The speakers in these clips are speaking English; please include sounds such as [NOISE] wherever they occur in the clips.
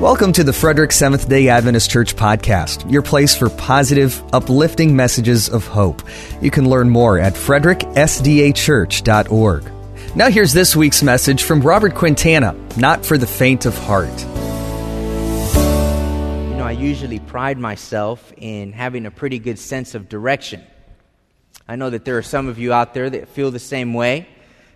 Welcome to the Frederick Seventh day Adventist Church podcast, your place for positive, uplifting messages of hope. You can learn more at fredericksdachurch.org. Now, here's this week's message from Robert Quintana Not for the Faint of Heart. You know, I usually pride myself in having a pretty good sense of direction. I know that there are some of you out there that feel the same way.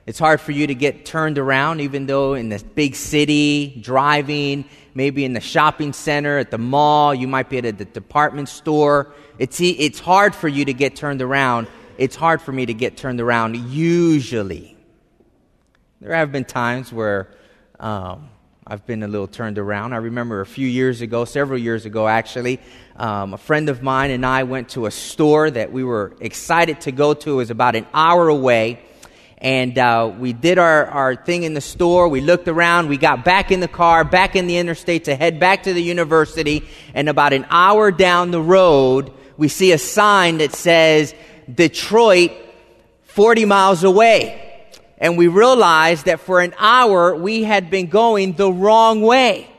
It's hard for you to get turned around, even though in this big city, driving, maybe in the shopping center, at the mall, you might be at a department store. It's, it's hard for you to get turned around. It's hard for me to get turned around, usually. There have been times where um, I've been a little turned around. I remember a few years ago, several years ago actually, um, a friend of mine and I went to a store that we were excited to go to. It was about an hour away and uh, we did our, our thing in the store. We looked around. We got back in the car, back in the interstate to head back to the university. And about an hour down the road, we see a sign that says Detroit 40 miles away. And we realized that for an hour we had been going the wrong way.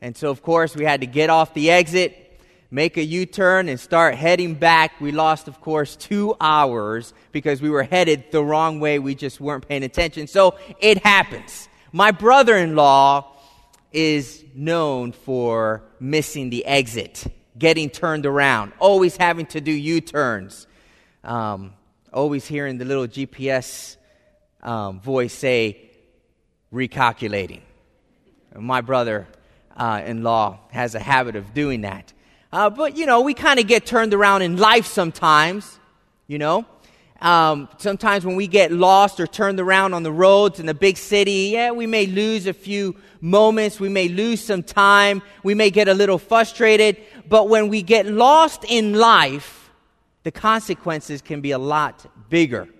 And so, of course, we had to get off the exit, make a U turn and start heading back. We lost, of course, two hours because we were headed the wrong way. We just weren't paying attention. So it happens. My brother in law is known for missing the exit, getting turned around, always having to do U turns, um, always hearing the little GPS um, voice say, recalculating. My brother uh, in law has a habit of doing that. Uh, but, you know, we kind of get turned around in life sometimes, you know. Um, sometimes when we get lost or turned around on the roads in the big city, yeah, we may lose a few moments. We may lose some time. We may get a little frustrated. But when we get lost in life, the consequences can be a lot bigger.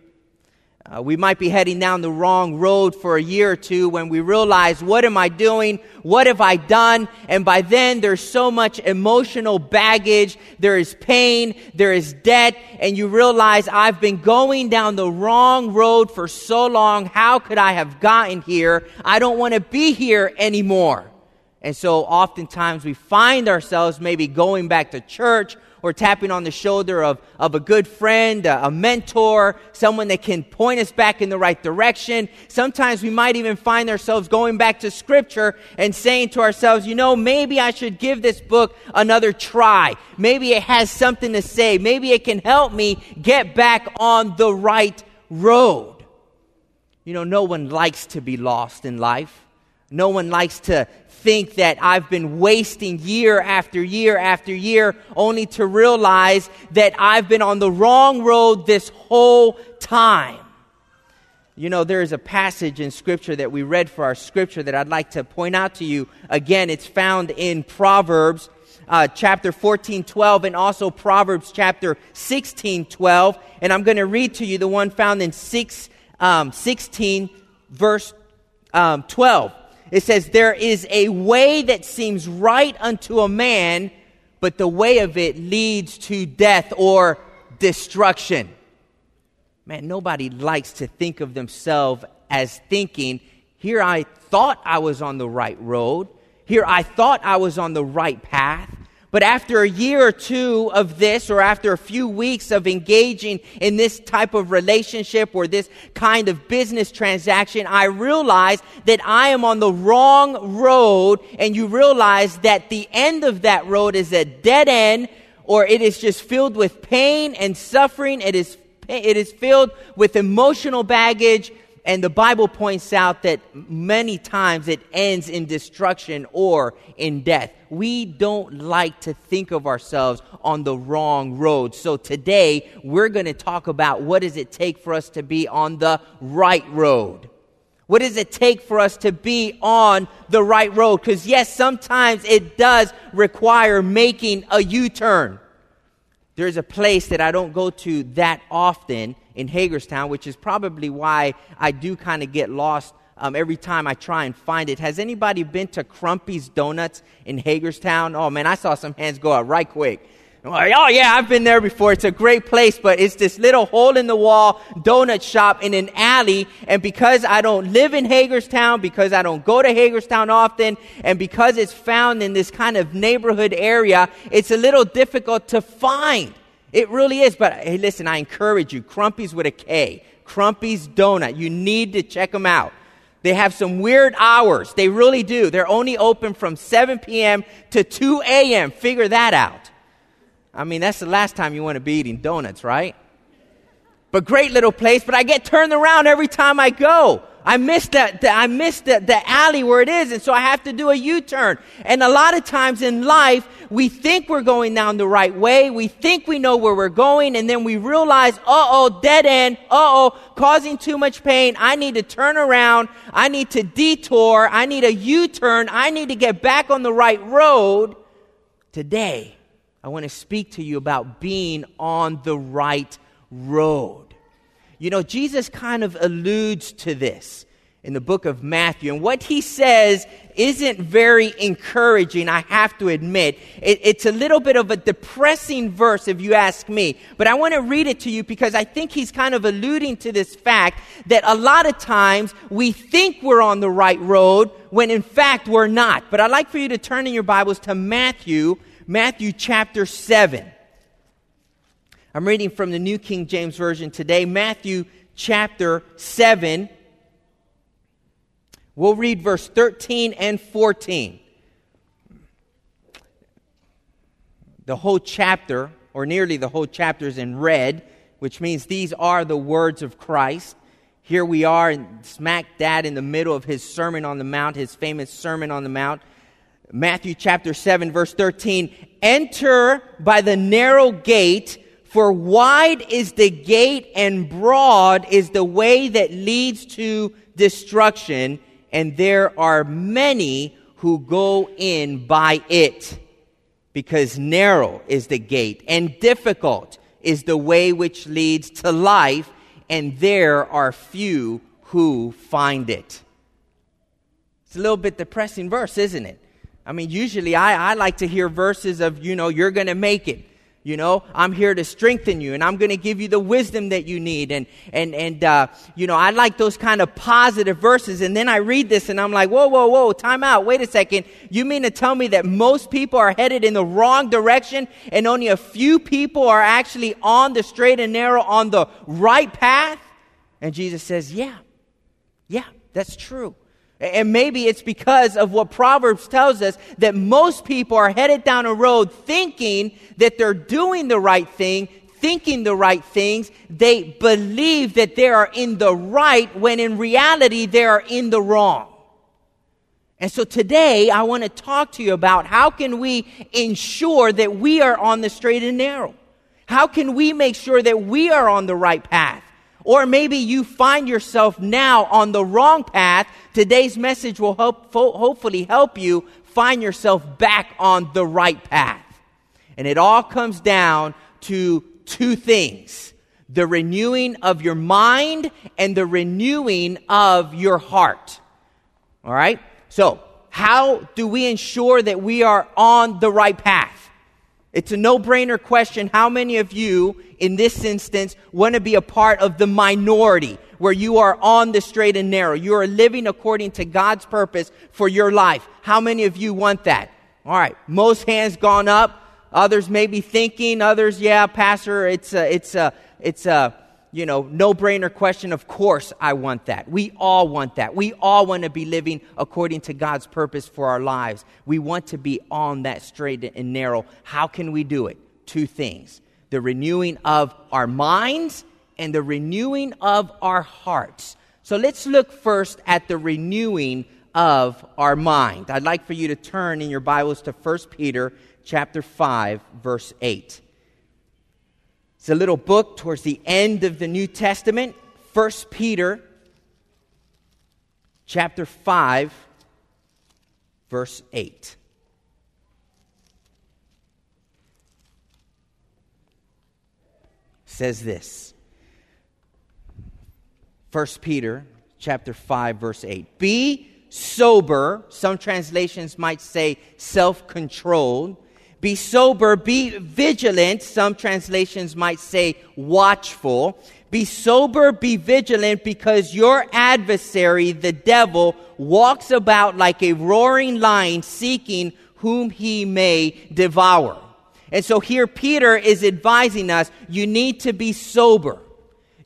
Uh, we might be heading down the wrong road for a year or two when we realize, what am I doing? What have I done? And by then, there's so much emotional baggage. There is pain. There is debt. And you realize, I've been going down the wrong road for so long. How could I have gotten here? I don't want to be here anymore. And so oftentimes we find ourselves maybe going back to church or tapping on the shoulder of, of a good friend, a, a mentor, someone that can point us back in the right direction. Sometimes we might even find ourselves going back to scripture and saying to ourselves, you know, maybe I should give this book another try. Maybe it has something to say. Maybe it can help me get back on the right road. You know, no one likes to be lost in life. No one likes to think that I've been wasting year after year after year only to realize that I've been on the wrong road this whole time. You know, there is a passage in Scripture that we read for our Scripture that I'd like to point out to you. Again, it's found in Proverbs uh, chapter 14, 12, and also Proverbs chapter 16, 12. And I'm going to read to you the one found in 6, um, 16, verse um, 12. It says, There is a way that seems right unto a man, but the way of it leads to death or destruction. Man, nobody likes to think of themselves as thinking, Here I thought I was on the right road. Here I thought I was on the right path. But after a year or two of this, or after a few weeks of engaging in this type of relationship or this kind of business transaction, I realize that I am on the wrong road. And you realize that the end of that road is a dead end, or it is just filled with pain and suffering. It is, it is filled with emotional baggage and the Bible points out that many times it ends in destruction or in death. We don't like to think of ourselves on the wrong road. So today we're going to talk about what does it take for us to be on the right road. What does it take for us to be on the right road? Because yes, sometimes it does require making a U-turn. There's a place that I don't go to that often in Hagerstown, which is probably why I do kind of get lost um, every time I try and find it. Has anybody been to Krumpe's Donuts in Hagerstown? Oh man, I saw some hands go up right quick. Oh yeah, I've been there before. It's a great place, but it's this little hole in the wall donut shop in an alley. And because I don't live in Hagerstown, because I don't go to Hagerstown often, and because it's found in this kind of neighborhood area, it's a little difficult to find. It really is. But hey, listen, I encourage you. Krumpe's with a K. Krumpe's Donut. You need to check them out. They have some weird hours. They really do. They're only open from 7 p.m. to 2 a.m. Figure that out. I mean, that's the last time you want to be eating donuts, right? But great little place, but I get turned around every time I go. I miss that, I miss the, the alley where it is, and so I have to do a U-turn. And a lot of times in life, we think we're going down the right way. We think we know where we're going, and then we realize, uh-oh, dead end, uh-oh, causing too much pain. I need to turn around. I need to detour. I need a U-turn. I need to get back on the right road. Today, I want to speak to you about being on the right road. You know, Jesus kind of alludes to this in the book of Matthew. And what he says isn't very encouraging, I have to admit. It, it's a little bit of a depressing verse, if you ask me. But I want to read it to you because I think he's kind of alluding to this fact that a lot of times we think we're on the right road when in fact we're not. But I'd like for you to turn in your Bibles to Matthew, Matthew chapter 7. I'm reading from the New King James Version today, Matthew chapter 7. We'll read verse 13 and 14. The whole chapter, or nearly the whole chapter, is in red, which means these are the words of Christ. Here we are, smack dab in the middle of his Sermon on the Mount, his famous Sermon on the Mount. Matthew chapter 7, verse 13. Enter by the narrow gate for wide is the gate and broad is the way that leads to destruction, and there are many who go in by it. Because narrow is the gate and difficult is the way which leads to life, and there are few who find it. It's a little bit depressing verse, isn't it? I mean, usually I, I like to hear verses of, you know, you're going to make it. You know, I'm here to strengthen you and I'm going to give you the wisdom that you need. And, and, and, uh, you know, I like those kind of positive verses. And then I read this and I'm like, whoa, whoa, whoa, time out. Wait a second. You mean to tell me that most people are headed in the wrong direction and only a few people are actually on the straight and narrow on the right path? And Jesus says, yeah, yeah, that's true. And maybe it's because of what Proverbs tells us that most people are headed down a road thinking that they're doing the right thing, thinking the right things. They believe that they are in the right when in reality they are in the wrong. And so today I want to talk to you about how can we ensure that we are on the straight and narrow? How can we make sure that we are on the right path? Or maybe you find yourself now on the wrong path. Today's message will help, hopefully help you find yourself back on the right path. And it all comes down to two things the renewing of your mind and the renewing of your heart. All right? So, how do we ensure that we are on the right path? It's a no brainer question. How many of you, in this instance, want to be a part of the minority where you are on the straight and narrow? You are living according to God's purpose for your life. How many of you want that? All right. Most hands gone up. Others may be thinking. Others, yeah, Pastor, it's a, it's a, it's a, you know, no brainer question. Of course, I want that. We all want that. We all want to be living according to God's purpose for our lives. We want to be on that straight and narrow. How can we do it? Two things the renewing of our minds and the renewing of our hearts. So let's look first at the renewing of our mind. I'd like for you to turn in your Bibles to 1 Peter chapter 5 verse 8. It's a little book towards the end of the New Testament, 1 Peter chapter 5 verse 8. Says this. 1 Peter chapter 5 verse 8. Be sober, some translations might say self-controlled Be sober, be vigilant. Some translations might say watchful. Be sober, be vigilant, because your adversary, the devil, walks about like a roaring lion seeking whom he may devour. And so here Peter is advising us you need to be sober,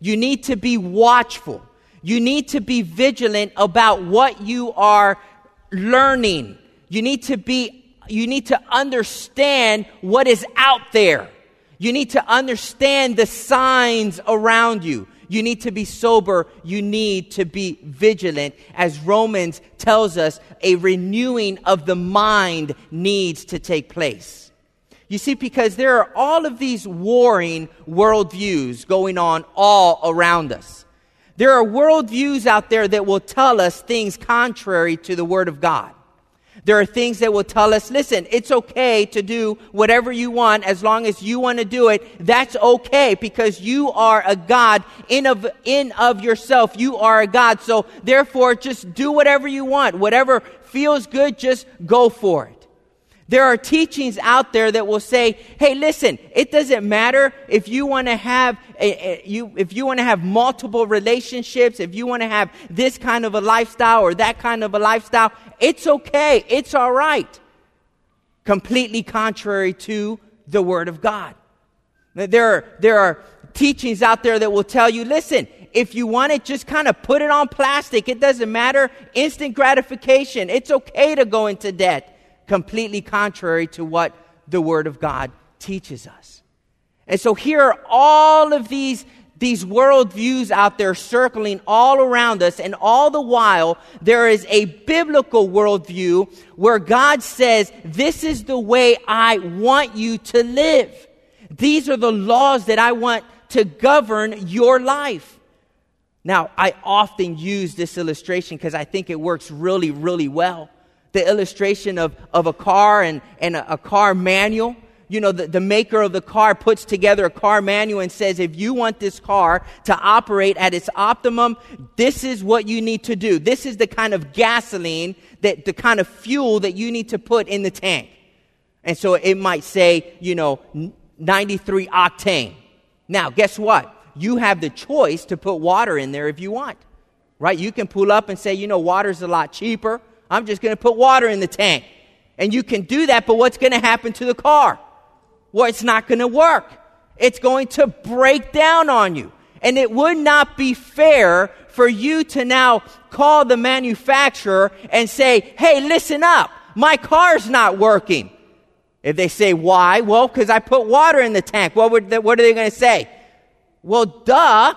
you need to be watchful, you need to be vigilant about what you are learning. You need to be you need to understand what is out there. You need to understand the signs around you. You need to be sober. You need to be vigilant. As Romans tells us, a renewing of the mind needs to take place. You see, because there are all of these warring worldviews going on all around us. There are worldviews out there that will tell us things contrary to the Word of God. There are things that will tell us, listen, it's okay to do whatever you want as long as you want to do it. That's okay because you are a God in of, in of yourself. You are a God. So therefore, just do whatever you want. Whatever feels good, just go for it. There are teachings out there that will say, "Hey, listen, it doesn't matter if you want to have a, a, you if you want to have multiple relationships, if you want to have this kind of a lifestyle or that kind of a lifestyle, it's okay. It's all right." Completely contrary to the word of God. There are, there are teachings out there that will tell you, listen, if you want it, just kind of put it on plastic. It doesn't matter. Instant gratification. It's okay to go into debt completely contrary to what the Word of God teaches us. And so here are all of these, these worldviews out there circling all around us, and all the while, there is a biblical worldview where God says, This is the way I want you to live. These are the laws that I want to govern your life. Now, I often use this illustration because I think it works really, really well the illustration of, of a car and, and a, a car manual. You know, the, the maker of the car puts together a car manual and says, if you want this car to operate at its optimum, this is what you need to do. This is the kind of gasoline that, the kind of fuel that you need to put in the tank. And so it might say, you know, 93 octane. Now, guess what? You have the choice to put water in there if you want. Right? You can pull up and say, you know, water's a lot cheaper. I'm just going to put water in the tank. And you can do that, but what's going to happen to the car? Well, it's not going to work. It's going to break down on you. And it would not be fair for you to now call the manufacturer and say, hey, listen up. My car's not working. If they say, why? Well, because I put water in the tank. What, would they, what are they going to say? Well, duh.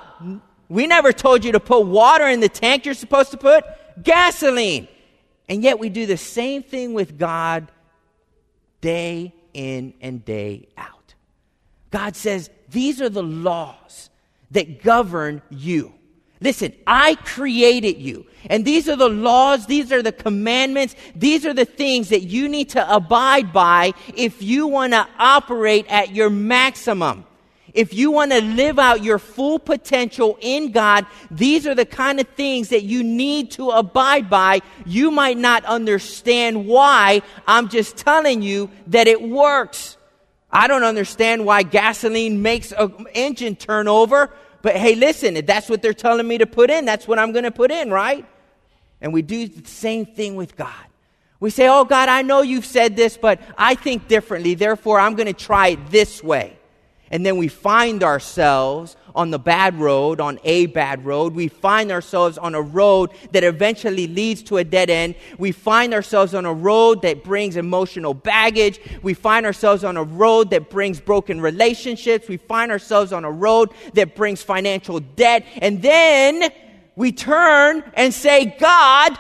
We never told you to put water in the tank. You're supposed to put gasoline. And yet we do the same thing with God day in and day out. God says, These are the laws that govern you. Listen, I created you. And these are the laws, these are the commandments, these are the things that you need to abide by if you want to operate at your maximum. If you want to live out your full potential in God, these are the kind of things that you need to abide by. You might not understand why. I'm just telling you that it works. I don't understand why gasoline makes an engine turn over, but hey, listen, if that's what they're telling me to put in, that's what I'm going to put in, right? And we do the same thing with God. We say, Oh God, I know you've said this, but I think differently. Therefore, I'm going to try it this way and then we find ourselves on the bad road, on a bad road. We find ourselves on a road that eventually leads to a dead end. We find ourselves on a road that brings emotional baggage. We find ourselves on a road that brings broken relationships. We find ourselves on a road that brings financial debt. And then we turn and say, God,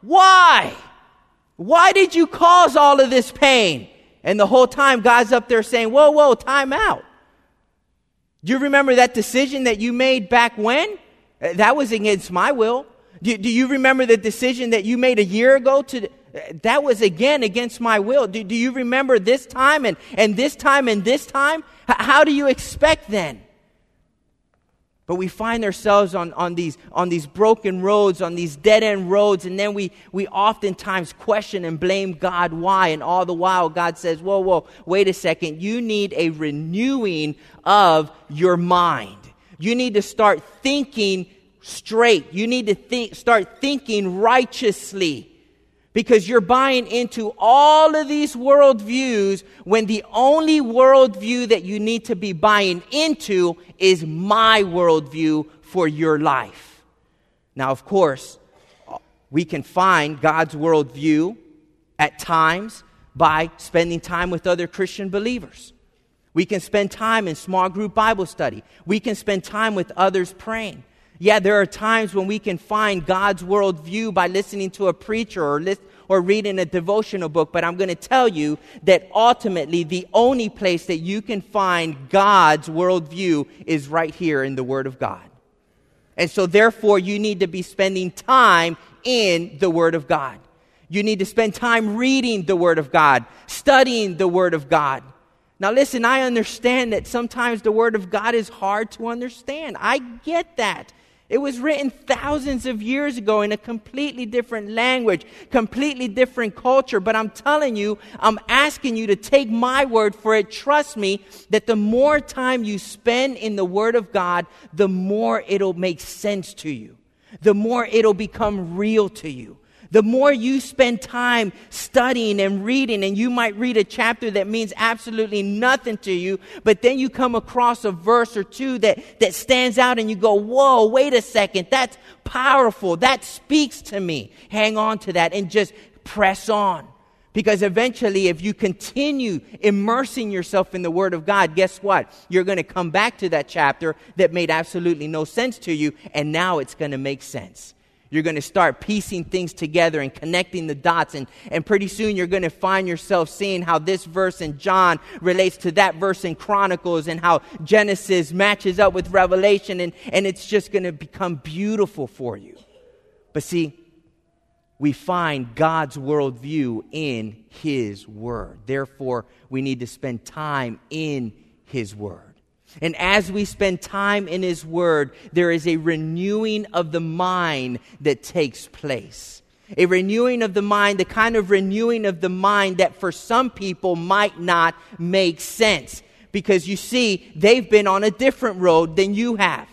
why? Why did you cause all of this pain? And the whole time God's up there saying, whoa, whoa, time out. Do you remember that decision that you made back when? Uh, that was against my will. Do, do you remember the decision that you made a year ago to, uh, that was again against my will. Do, do you remember this time and, and this time and this time? H- how do you expect then? But we find ourselves on, on, these, on these broken roads, on these dead end roads, and then we, we oftentimes question and blame God why. And all the while, God says, Whoa, whoa, wait a second. You need a renewing of your mind. You need to start thinking straight. You need to think, start thinking righteously because you're buying into all of these worldviews when the only worldview that you need to be buying into is my worldview for your life. Now, of course, we can find God's worldview at times by spending time with other Christian believers. We can spend time in small group Bible study. We can spend time with others praying. Yeah, there are times when we can find God's worldview by listening to a preacher or, list, or reading a devotional book, but I'm going to tell you that ultimately the only place that you can find God's worldview is right here in the Word of God. And so, therefore, you need to be spending time in the Word of God. You need to spend time reading the Word of God, studying the Word of God. Now, listen, I understand that sometimes the Word of God is hard to understand. I get that. It was written thousands of years ago in a completely different language, completely different culture. But I'm telling you, I'm asking you to take my word for it. Trust me that the more time you spend in the Word of God, the more it'll make sense to you, the more it'll become real to you. The more you spend time studying and reading, and you might read a chapter that means absolutely nothing to you, but then you come across a verse or two that, that stands out and you go, whoa, wait a second, that's powerful. That speaks to me. Hang on to that and just press on. Because eventually, if you continue immersing yourself in the Word of God, guess what? You're going to come back to that chapter that made absolutely no sense to you, and now it's going to make sense. You're going to start piecing things together and connecting the dots. And, and pretty soon you're going to find yourself seeing how this verse in John relates to that verse in Chronicles and how Genesis matches up with Revelation. And, and it's just going to become beautiful for you. But see, we find God's worldview in His Word. Therefore, we need to spend time in His Word. And as we spend time in His Word, there is a renewing of the mind that takes place. A renewing of the mind, the kind of renewing of the mind that for some people might not make sense. Because you see, they've been on a different road than you have.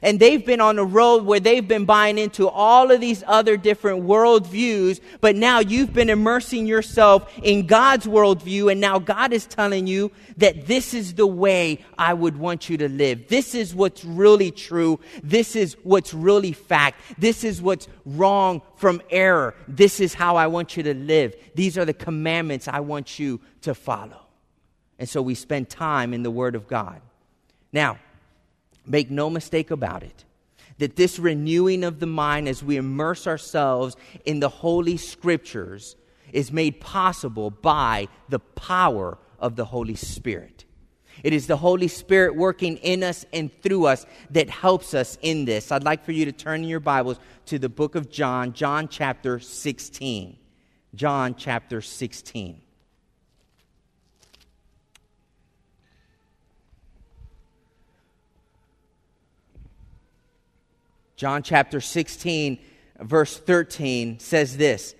And they've been on a road where they've been buying into all of these other different worldviews, but now you've been immersing yourself in God's worldview, and now God is telling you that this is the way I would want you to live. This is what's really true. This is what's really fact. This is what's wrong from error. This is how I want you to live. These are the commandments I want you to follow. And so we spend time in the Word of God. Now, Make no mistake about it that this renewing of the mind as we immerse ourselves in the Holy Scriptures is made possible by the power of the Holy Spirit. It is the Holy Spirit working in us and through us that helps us in this. I'd like for you to turn in your Bibles to the book of John, John chapter 16. John chapter 16. John chapter 16, verse 13 says this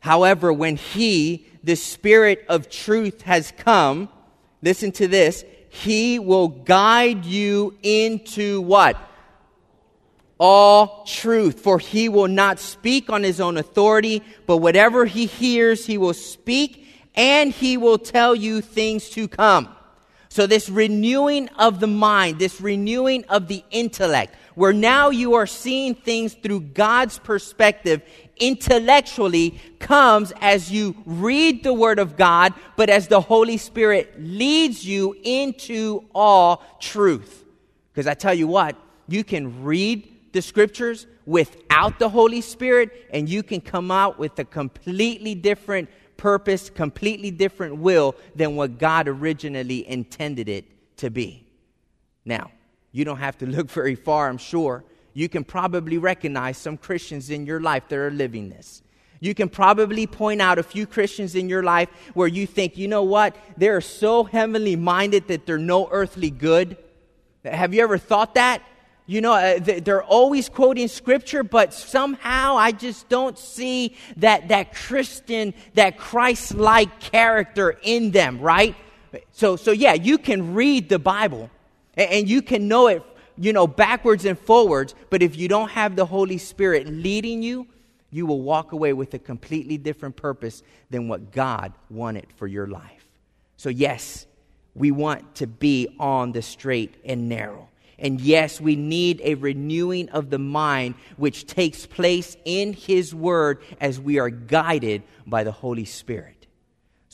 However, when He, the Spirit of truth, has come, listen to this, He will guide you into what? All truth. For He will not speak on His own authority, but whatever He hears, He will speak, and He will tell you things to come. So, this renewing of the mind, this renewing of the intellect, where now you are seeing things through God's perspective intellectually comes as you read the Word of God, but as the Holy Spirit leads you into all truth. Because I tell you what, you can read the Scriptures without the Holy Spirit, and you can come out with a completely different purpose, completely different will than what God originally intended it to be. Now, you don't have to look very far, I'm sure. You can probably recognize some Christians in your life that are living this. You can probably point out a few Christians in your life where you think, you know what? They're so heavenly minded that they're no earthly good. Have you ever thought that? You know, uh, they're always quoting scripture, but somehow I just don't see that, that Christian, that Christ like character in them, right? So, so yeah, you can read the Bible and, and you can know it, you know, backwards and forwards, but if you don't have the Holy Spirit leading you, you will walk away with a completely different purpose than what God wanted for your life. So, yes, we want to be on the straight and narrow. And yes, we need a renewing of the mind which takes place in His Word as we are guided by the Holy Spirit.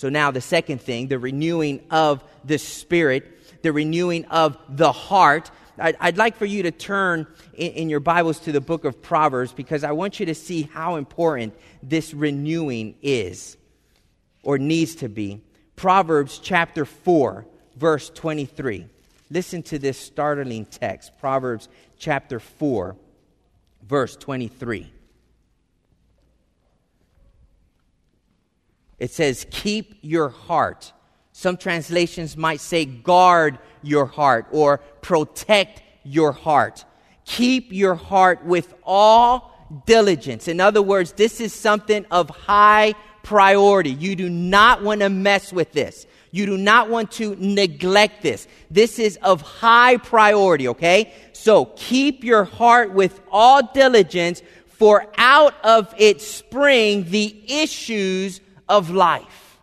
So, now the second thing, the renewing of the Spirit, the renewing of the heart. I'd like for you to turn in your Bibles to the book of Proverbs because I want you to see how important this renewing is or needs to be. Proverbs chapter 4, verse 23. Listen to this startling text Proverbs chapter 4, verse 23. It says, Keep your heart. Some translations might say, Guard your heart or protect your heart. Keep your heart with all diligence. In other words, this is something of high priority. You do not want to mess with this. You do not want to neglect this. This is of high priority, okay? So keep your heart with all diligence, for out of it spring the issues of life.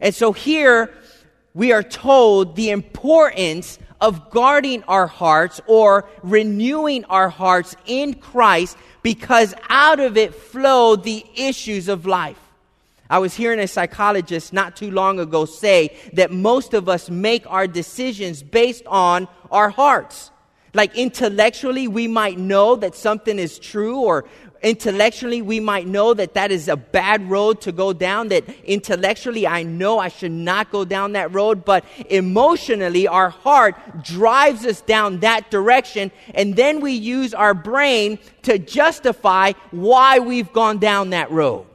And so here we are told the importance of guarding our hearts or renewing our hearts in Christ because out of it flow the issues of life. I was hearing a psychologist not too long ago say that most of us make our decisions based on our hearts. Like intellectually, we might know that something is true, or intellectually, we might know that that is a bad road to go down, that intellectually, I know I should not go down that road, but emotionally, our heart drives us down that direction, and then we use our brain to justify why we've gone down that road.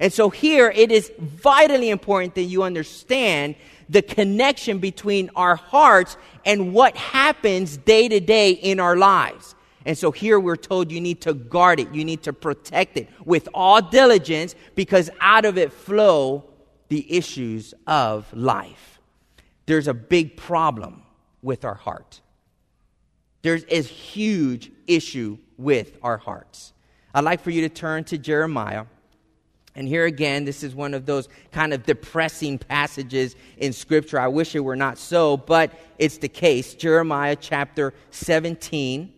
And so here it is vitally important that you understand the connection between our hearts and what happens day to day in our lives. And so here we're told you need to guard it, you need to protect it with all diligence because out of it flow the issues of life. There's a big problem with our heart. There's a huge issue with our hearts. I'd like for you to turn to Jeremiah and here again, this is one of those kind of depressing passages in Scripture. I wish it were not so, but it's the case. Jeremiah chapter 17.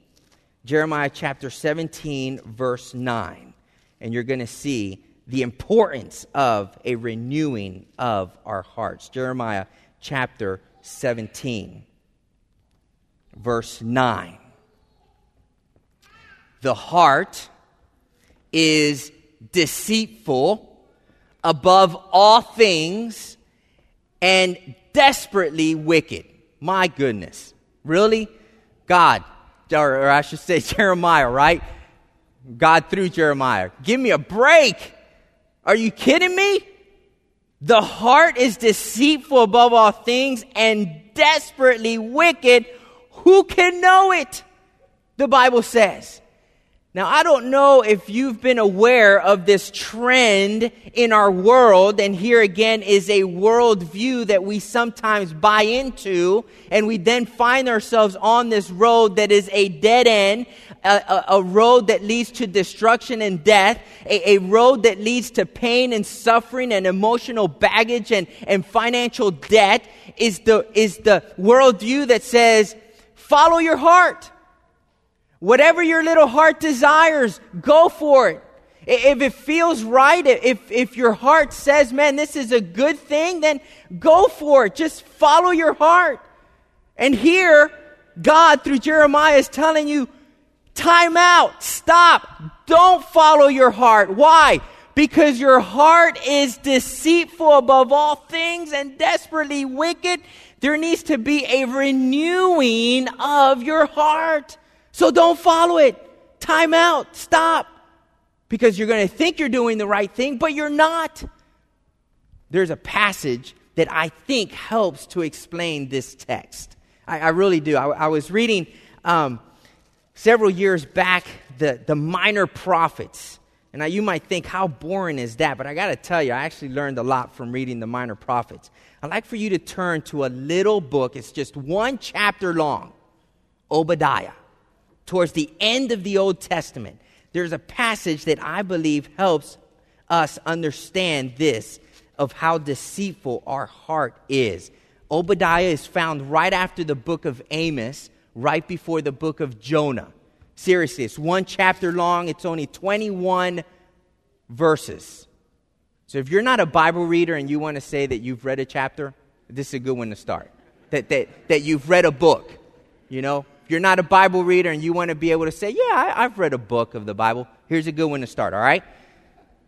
Jeremiah chapter 17, verse 9. And you're going to see the importance of a renewing of our hearts. Jeremiah chapter 17, verse 9. The heart is deceitful above all things and desperately wicked. My goodness. Really? God, or, or I should say [LAUGHS] Jeremiah, right? God through Jeremiah. Give me a break. Are you kidding me? The heart is deceitful above all things and desperately wicked. Who can know it? The Bible says. Now, I don't know if you've been aware of this trend in our world, and here again is a worldview that we sometimes buy into, and we then find ourselves on this road that is a dead end, a, a, a road that leads to destruction and death, a, a, road that leads to pain and suffering and emotional baggage and, and financial debt, is the, is the worldview that says, follow your heart. Whatever your little heart desires, go for it. If it feels right, if, if your heart says, man, this is a good thing, then go for it. Just follow your heart. And here, God, through Jeremiah, is telling you, time out, stop, don't follow your heart. Why? Because your heart is deceitful above all things and desperately wicked. There needs to be a renewing of your heart. So don't follow it. Time out. Stop. Because you're going to think you're doing the right thing, but you're not. There's a passage that I think helps to explain this text. I, I really do. I, I was reading um, several years back, the, the minor prophets. And now you might think, how boring is that? But I got to tell you, I actually learned a lot from reading the minor prophets. I'd like for you to turn to a little book. It's just one chapter long Obadiah. Towards the end of the Old Testament, there's a passage that I believe helps us understand this of how deceitful our heart is. Obadiah is found right after the book of Amos, right before the book of Jonah. Seriously, it's one chapter long, it's only 21 verses. So if you're not a Bible reader and you want to say that you've read a chapter, this is a good one to start. That, that, that you've read a book. You know, you're not a Bible reader and you want to be able to say, yeah, I, I've read a book of the Bible, here's a good one to start, all right?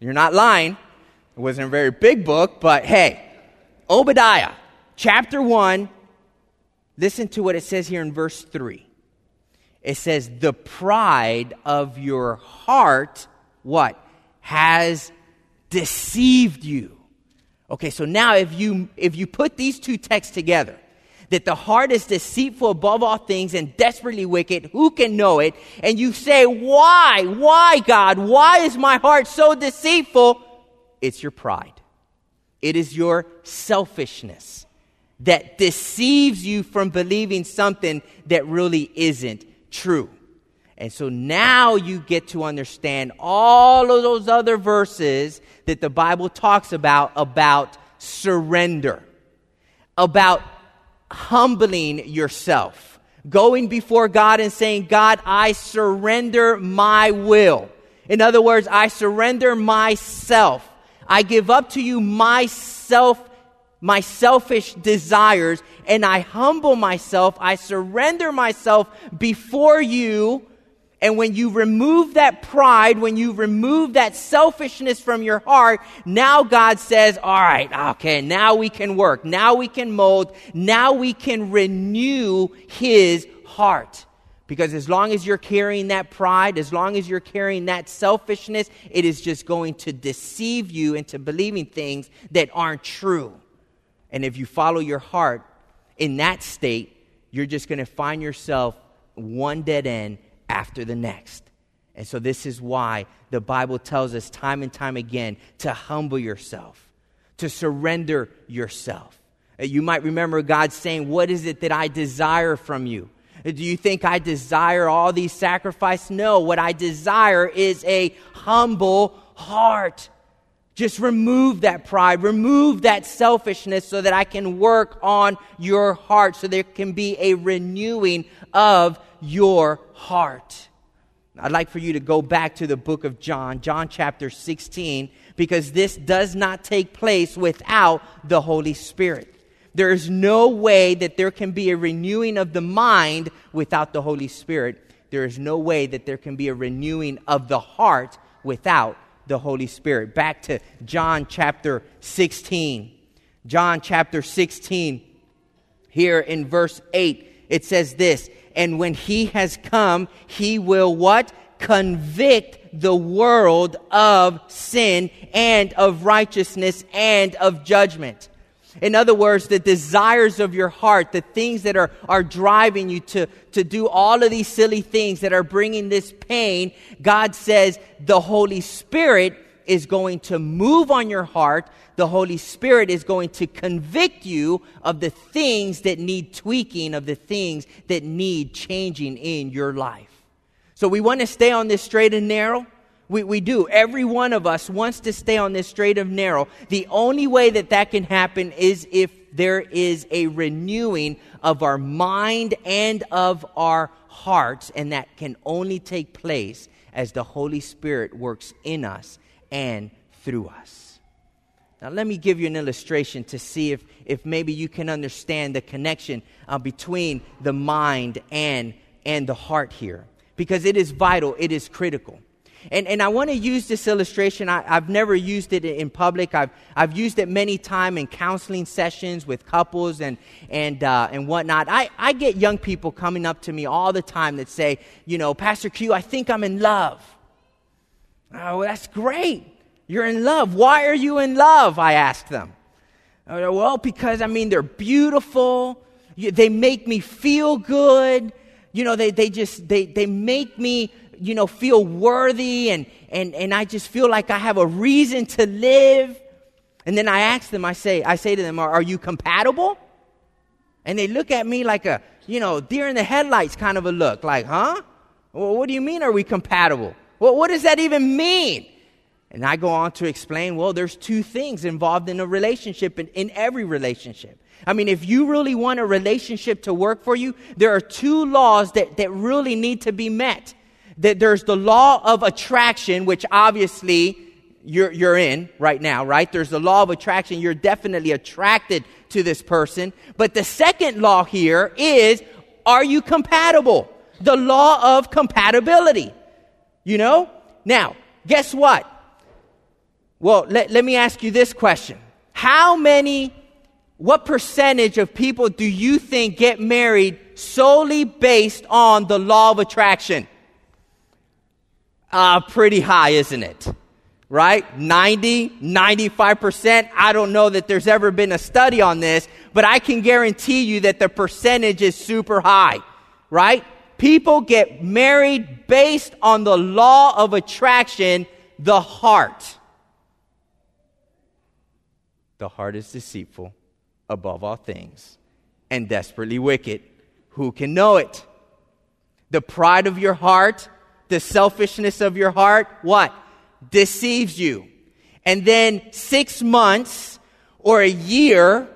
You're not lying. It wasn't a very big book, but hey, Obadiah, chapter 1, listen to what it says here in verse 3. It says, The pride of your heart, what? Has deceived you. Okay, so now if you if you put these two texts together, that the heart is deceitful above all things and desperately wicked, who can know it? And you say, Why? Why, God? Why is my heart so deceitful? It's your pride. It is your selfishness that deceives you from believing something that really isn't true. And so now you get to understand all of those other verses that the Bible talks about about surrender, about humbling yourself, going before God and saying, God, I surrender my will. In other words, I surrender myself. I give up to you myself, my selfish desires, and I humble myself. I surrender myself before you and when you remove that pride, when you remove that selfishness from your heart, now God says, all right, okay, now we can work. Now we can mold. Now we can renew his heart. Because as long as you're carrying that pride, as long as you're carrying that selfishness, it is just going to deceive you into believing things that aren't true. And if you follow your heart in that state, you're just going to find yourself one dead end after the next. And so, this is why the Bible tells us time and time again to humble yourself, to surrender yourself. Uh, you might remember God saying, What is it that I desire from you? Uh, do you think I desire all these sacrifices? No, what I desire is a humble heart. Just remove that pride, remove that selfishness so that I can work on your heart, so there can be a renewing of your heart. I'd like for you to go back to the book of John, John chapter 16, because this does not take place without the Holy Spirit. There is no way that there can be a renewing of the mind without the Holy Spirit. There is no way that there can be a renewing of the heart without the Holy Spirit. Back to John chapter 16. John chapter 16, here in verse 8, it says this and when he has come, he will what? Convict the world of sin and of righteousness and of judgment. In other words, the desires of your heart, the things that are, are driving you to, to do all of these silly things that are bringing this pain, God says the Holy Spirit is going to move on your heart. The Holy Spirit is going to convict you of the things that need tweaking, of the things that need changing in your life. So we want to stay on this straight and narrow. We, we do. Every one of us wants to stay on this straight and narrow. The only way that that can happen is if there is a renewing of our mind and of our hearts, and that can only take place as the Holy Spirit works in us and through us. Now, let me give you an illustration to see if, if maybe you can understand the connection uh, between the mind and, and the heart here, because it is vital, it is critical. And, and I want to use this illustration. I, have never used it in public. I've, I've used it many times in counseling sessions with couples and, and, uh, and whatnot. I, I get young people coming up to me all the time that say, you know, Pastor Q, I think I'm in love. Oh, that's great. You're in love. Why are you in love? I asked them. Well, because, I mean, they're beautiful. They make me feel good. You know, they, they just, they, they make me, you know, feel worthy and, and, and I just feel like I have a reason to live. And then I ask them, I say, I say to them, are, are you compatible? And they look at me like a, you know, deer in the headlights kind of a look, like, huh? Well, what do you mean, are we compatible? Well, what does that even mean? And I go on to explain, well, there's two things involved in a relationship, in, every relationship. I mean, if you really want a relationship to work for you, there are two laws that, that really need to be met. That there's the law of attraction, which obviously you're, you're in right now, right? There's the law of attraction. You're definitely attracted to this person. But the second law here is, are you compatible? The law of compatibility. You know? Now, guess what? Well, let, let me ask you this question. How many, what percentage of people do you think get married solely based on the law of attraction? Uh, pretty high, isn't it? Right? 90, 95%. I don't know that there's ever been a study on this, but I can guarantee you that the percentage is super high. Right? People get married based on the law of attraction, the heart. The heart is deceitful above all things and desperately wicked. Who can know it? The pride of your heart, the selfishness of your heart, what? Deceives you. And then six months or a year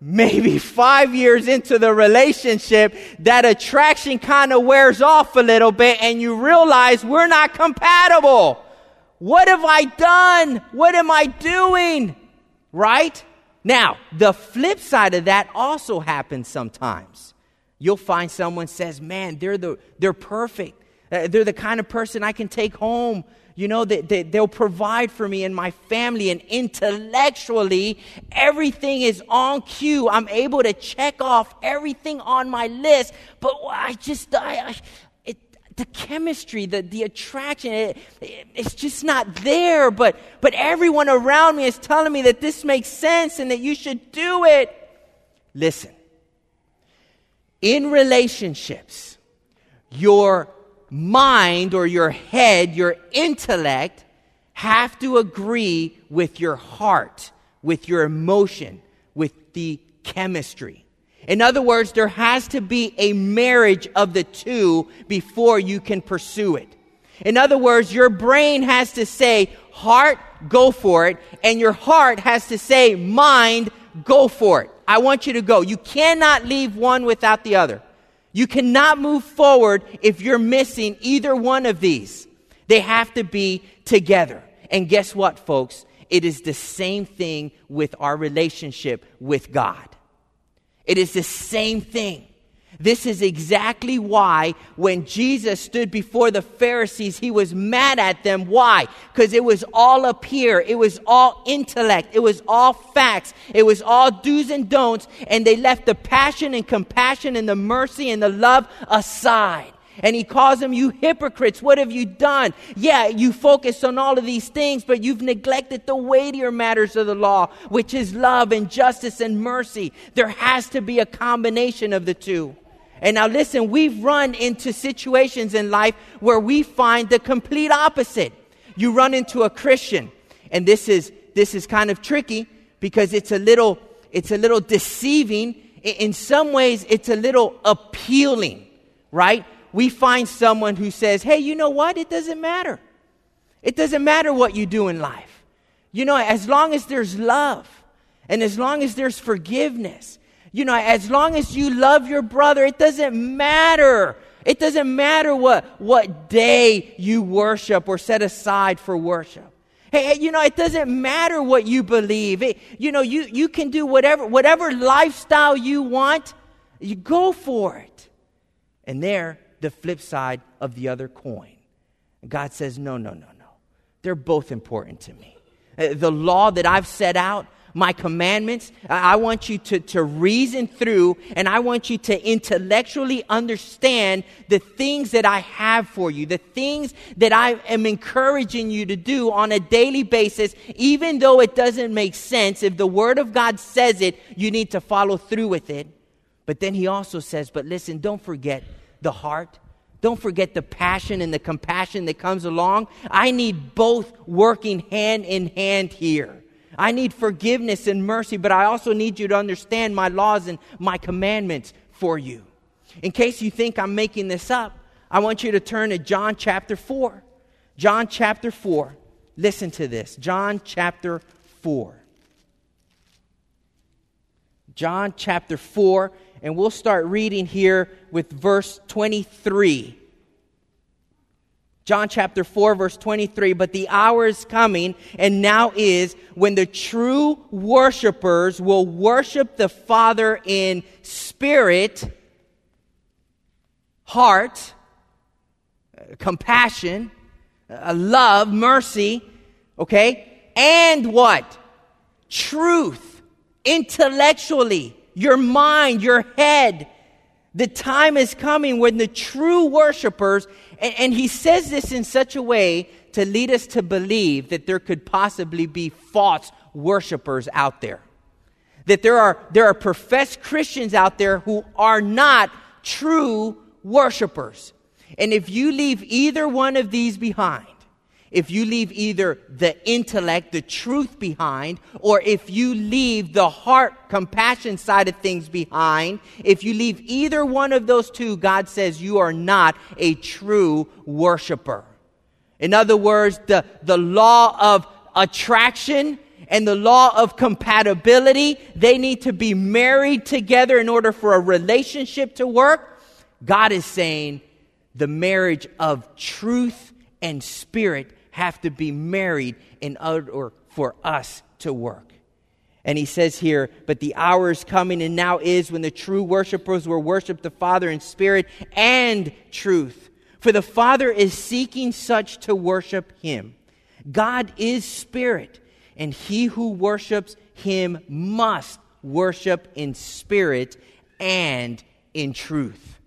maybe five years into the relationship, that attraction kind of wears off a little bit and you realize we're not compatible. What have I done? What am I doing? Right? Now, the flip side of that also happens sometimes. You'll find someone says, "Man, they're the they're perfect. Uh, they're the kind of person I can take home you know, they, they, they'll provide for me and my family, and intellectually, everything is on cue. I'm able to check off everything on my list, but I just, I, I the chemistry, the, the attraction, it, it, it's just not there. But, but everyone around me is telling me that this makes sense and that you should do it. Listen, in relationships, your mind or your head, your intellect, have to agree with your heart, with your emotion, with the chemistry. In other words, there has to be a marriage of the two before you can pursue it. In other words, your brain has to say, heart, go for it, and your heart has to say, mind, go for it. I want you to go. You cannot leave one without the other. You cannot move forward if you're missing either one of these. They have to be together. And guess what, folks? It is the same thing with our relationship with God. It is the same thing. This is exactly why when Jesus stood before the Pharisees, he was mad at them. Why? Because it was all up here. It was all intellect. It was all facts. It was all do's and don'ts. And they left the passion and compassion and the mercy and the love aside. And he calls them, you hypocrites, what have you done? Yeah, you focus on all of these things, but you've neglected the weightier matters of the law, which is love and justice and mercy. There has to be a combination of the two. And now listen, we've run into situations in life where we find the complete opposite. You run into a Christian, and this is, this is kind of tricky because it's a little, it's a little deceiving. In some ways, it's a little appealing, right? We find someone who says, hey, you know what? It doesn't matter. It doesn't matter what you do in life. You know, as long as there's love and as long as there's forgiveness you know, as long as you love your brother, it doesn't matter. It doesn't matter what, what day you worship or set aside for worship. Hey, you know, it doesn't matter what you believe. It, you know, you, you can do whatever, whatever lifestyle you want, you go for it. And there, the flip side of the other coin. God says, no, no, no, no. They're both important to me. Uh, the law that I've set out, my commandments. I want you to, to reason through and I want you to intellectually understand the things that I have for you, the things that I am encouraging you to do on a daily basis, even though it doesn't make sense. If the Word of God says it, you need to follow through with it. But then he also says, but listen, don't forget the heart. Don't forget the passion and the compassion that comes along. I need both working hand in hand here. I need forgiveness and mercy, but I also need you to understand my laws and my commandments for you. In case you think I'm making this up, I want you to turn to John chapter 4. John chapter 4. Listen to this. John chapter 4. John chapter 4, and we'll start reading here with verse 23. John chapter 4, verse 23. But the hour is coming, and now is, when the true worshipers will worship the Father in spirit, heart, compassion, uh, love, mercy, okay? And what? Truth, intellectually, your mind, your head. The time is coming when the true worshipers, and, and, he says this in such a way to lead us to believe that there could possibly be false worshipers out there. That there are, there are professed Christians out there who are not true worshipers. And if you leave either one of these behind, if you leave either the intellect, the truth behind, or if you leave the heart, compassion side of things behind, if you leave either one of those two, God says you are not a true worshiper. In other words, the, the law of attraction and the law of compatibility, they need to be married together in order for a relationship to work. God is saying the marriage of truth and spirit have to be married in order for us to work. And he says here, but the hour is coming and now is when the true worshipers will worship the Father in spirit and truth. For the Father is seeking such to worship him. God is spirit, and he who worships him must worship in spirit and in truth.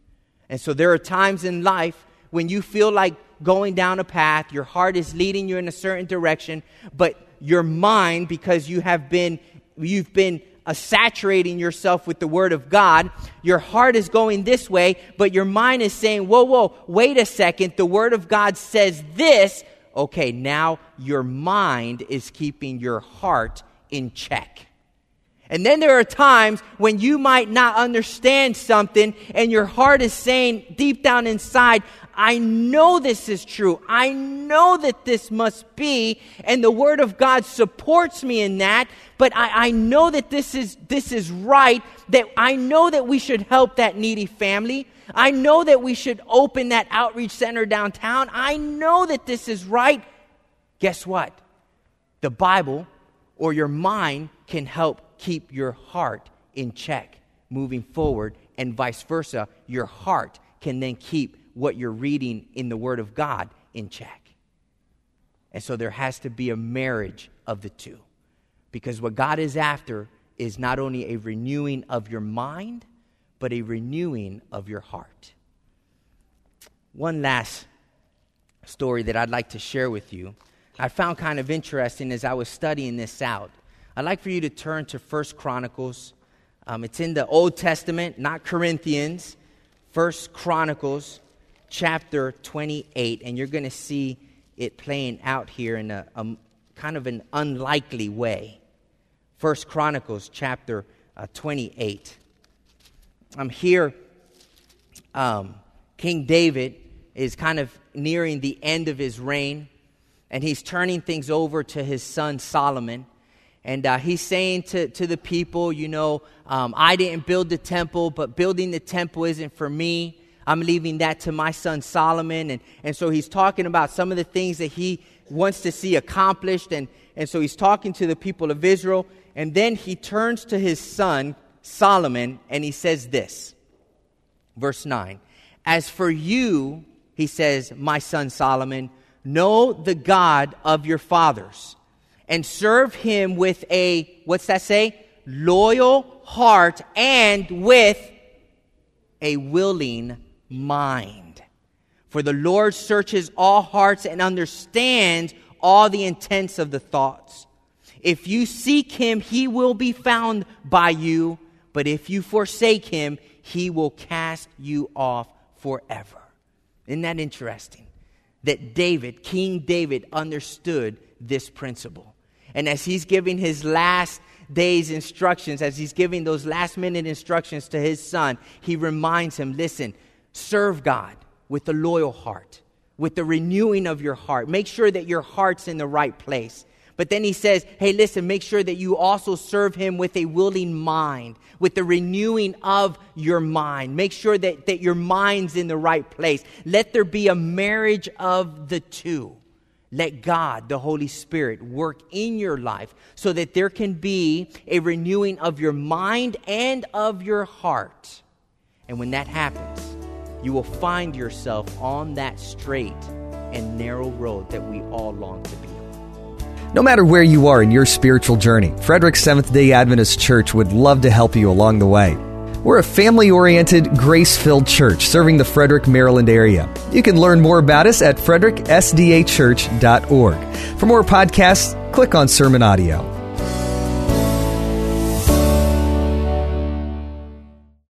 And so there are times in life when you feel like going down a path, your heart is leading you in a certain direction, but your mind, because you have been, you've been uh, saturating yourself with the Word of God, your heart is going this way, but your mind is saying, whoa, whoa, wait a second, the Word of God says this. Okay, now your mind is keeping your heart in check. And then there are times when you might not understand something and your heart is saying deep down inside, I know this is true. I know that this must be. And the word of God supports me in that. But I, I know that this is, this is right. That I know that we should help that needy family. I know that we should open that outreach center downtown. I know that this is right. Guess what? The Bible or your mind can help keep your heart in check moving forward, and vice versa. Your heart can then keep what you're reading in the Word of God in check. And so there has to be a marriage of the two. Because what God is after is not only a renewing of your mind, but a renewing of your heart. One last story that I'd like to share with you. I found kind of interesting as I was studying this out. I'd like for you to turn to First Chronicles. Um, it's in the Old Testament, not Corinthians. First Chronicles, chapter 28, and you're going to see it playing out here in a, a, kind of an unlikely way. First Chronicles, chapter uh, 28. I'm here. Um, King David is kind of nearing the end of his reign, and he's turning things over to his son Solomon. And uh, he's saying to, to the people, you know, um, I didn't build the temple, but building the temple isn't for me. I'm leaving that to my son Solomon. And, and so he's talking about some of the things that he wants to see accomplished. And, and so he's talking to the people of Israel. And then he turns to his son Solomon and he says this. Verse 9 As for you, he says, my son Solomon, know the God of your fathers and serve him with a, what's that say? Loyal heart and with a willing mind. For the Lord searches all hearts and understands all the intents of the thoughts. If you seek him, he will be found by you, but if you forsake him, he will cast you off forever. Isn't that interesting? That David, King David, understood this principle. And as he's giving his last day's instructions, as he's giving those last minute instructions to his son, he reminds him listen, serve God with a loyal heart, with the renewing of your heart. Make sure that your heart's in the right place. But then he says, hey, listen, make sure that you also serve him with a willing mind, with the renewing of your mind. Make sure that, that your mind's in the right place. Let there be a marriage of the two. Let God, the Holy Spirit, work in your life so that there can be a renewing of your mind and of your heart. And when that happens, you will find yourself on that straight and narrow road that we all long to be on. No matter where you are in your spiritual journey, Frederick Seventh day Adventist Church would love to help you along the way. We're a family oriented, grace filled church serving the Frederick, Maryland area. You can learn more about us at fredericksdachurch.org. For more podcasts, click on Sermon Audio.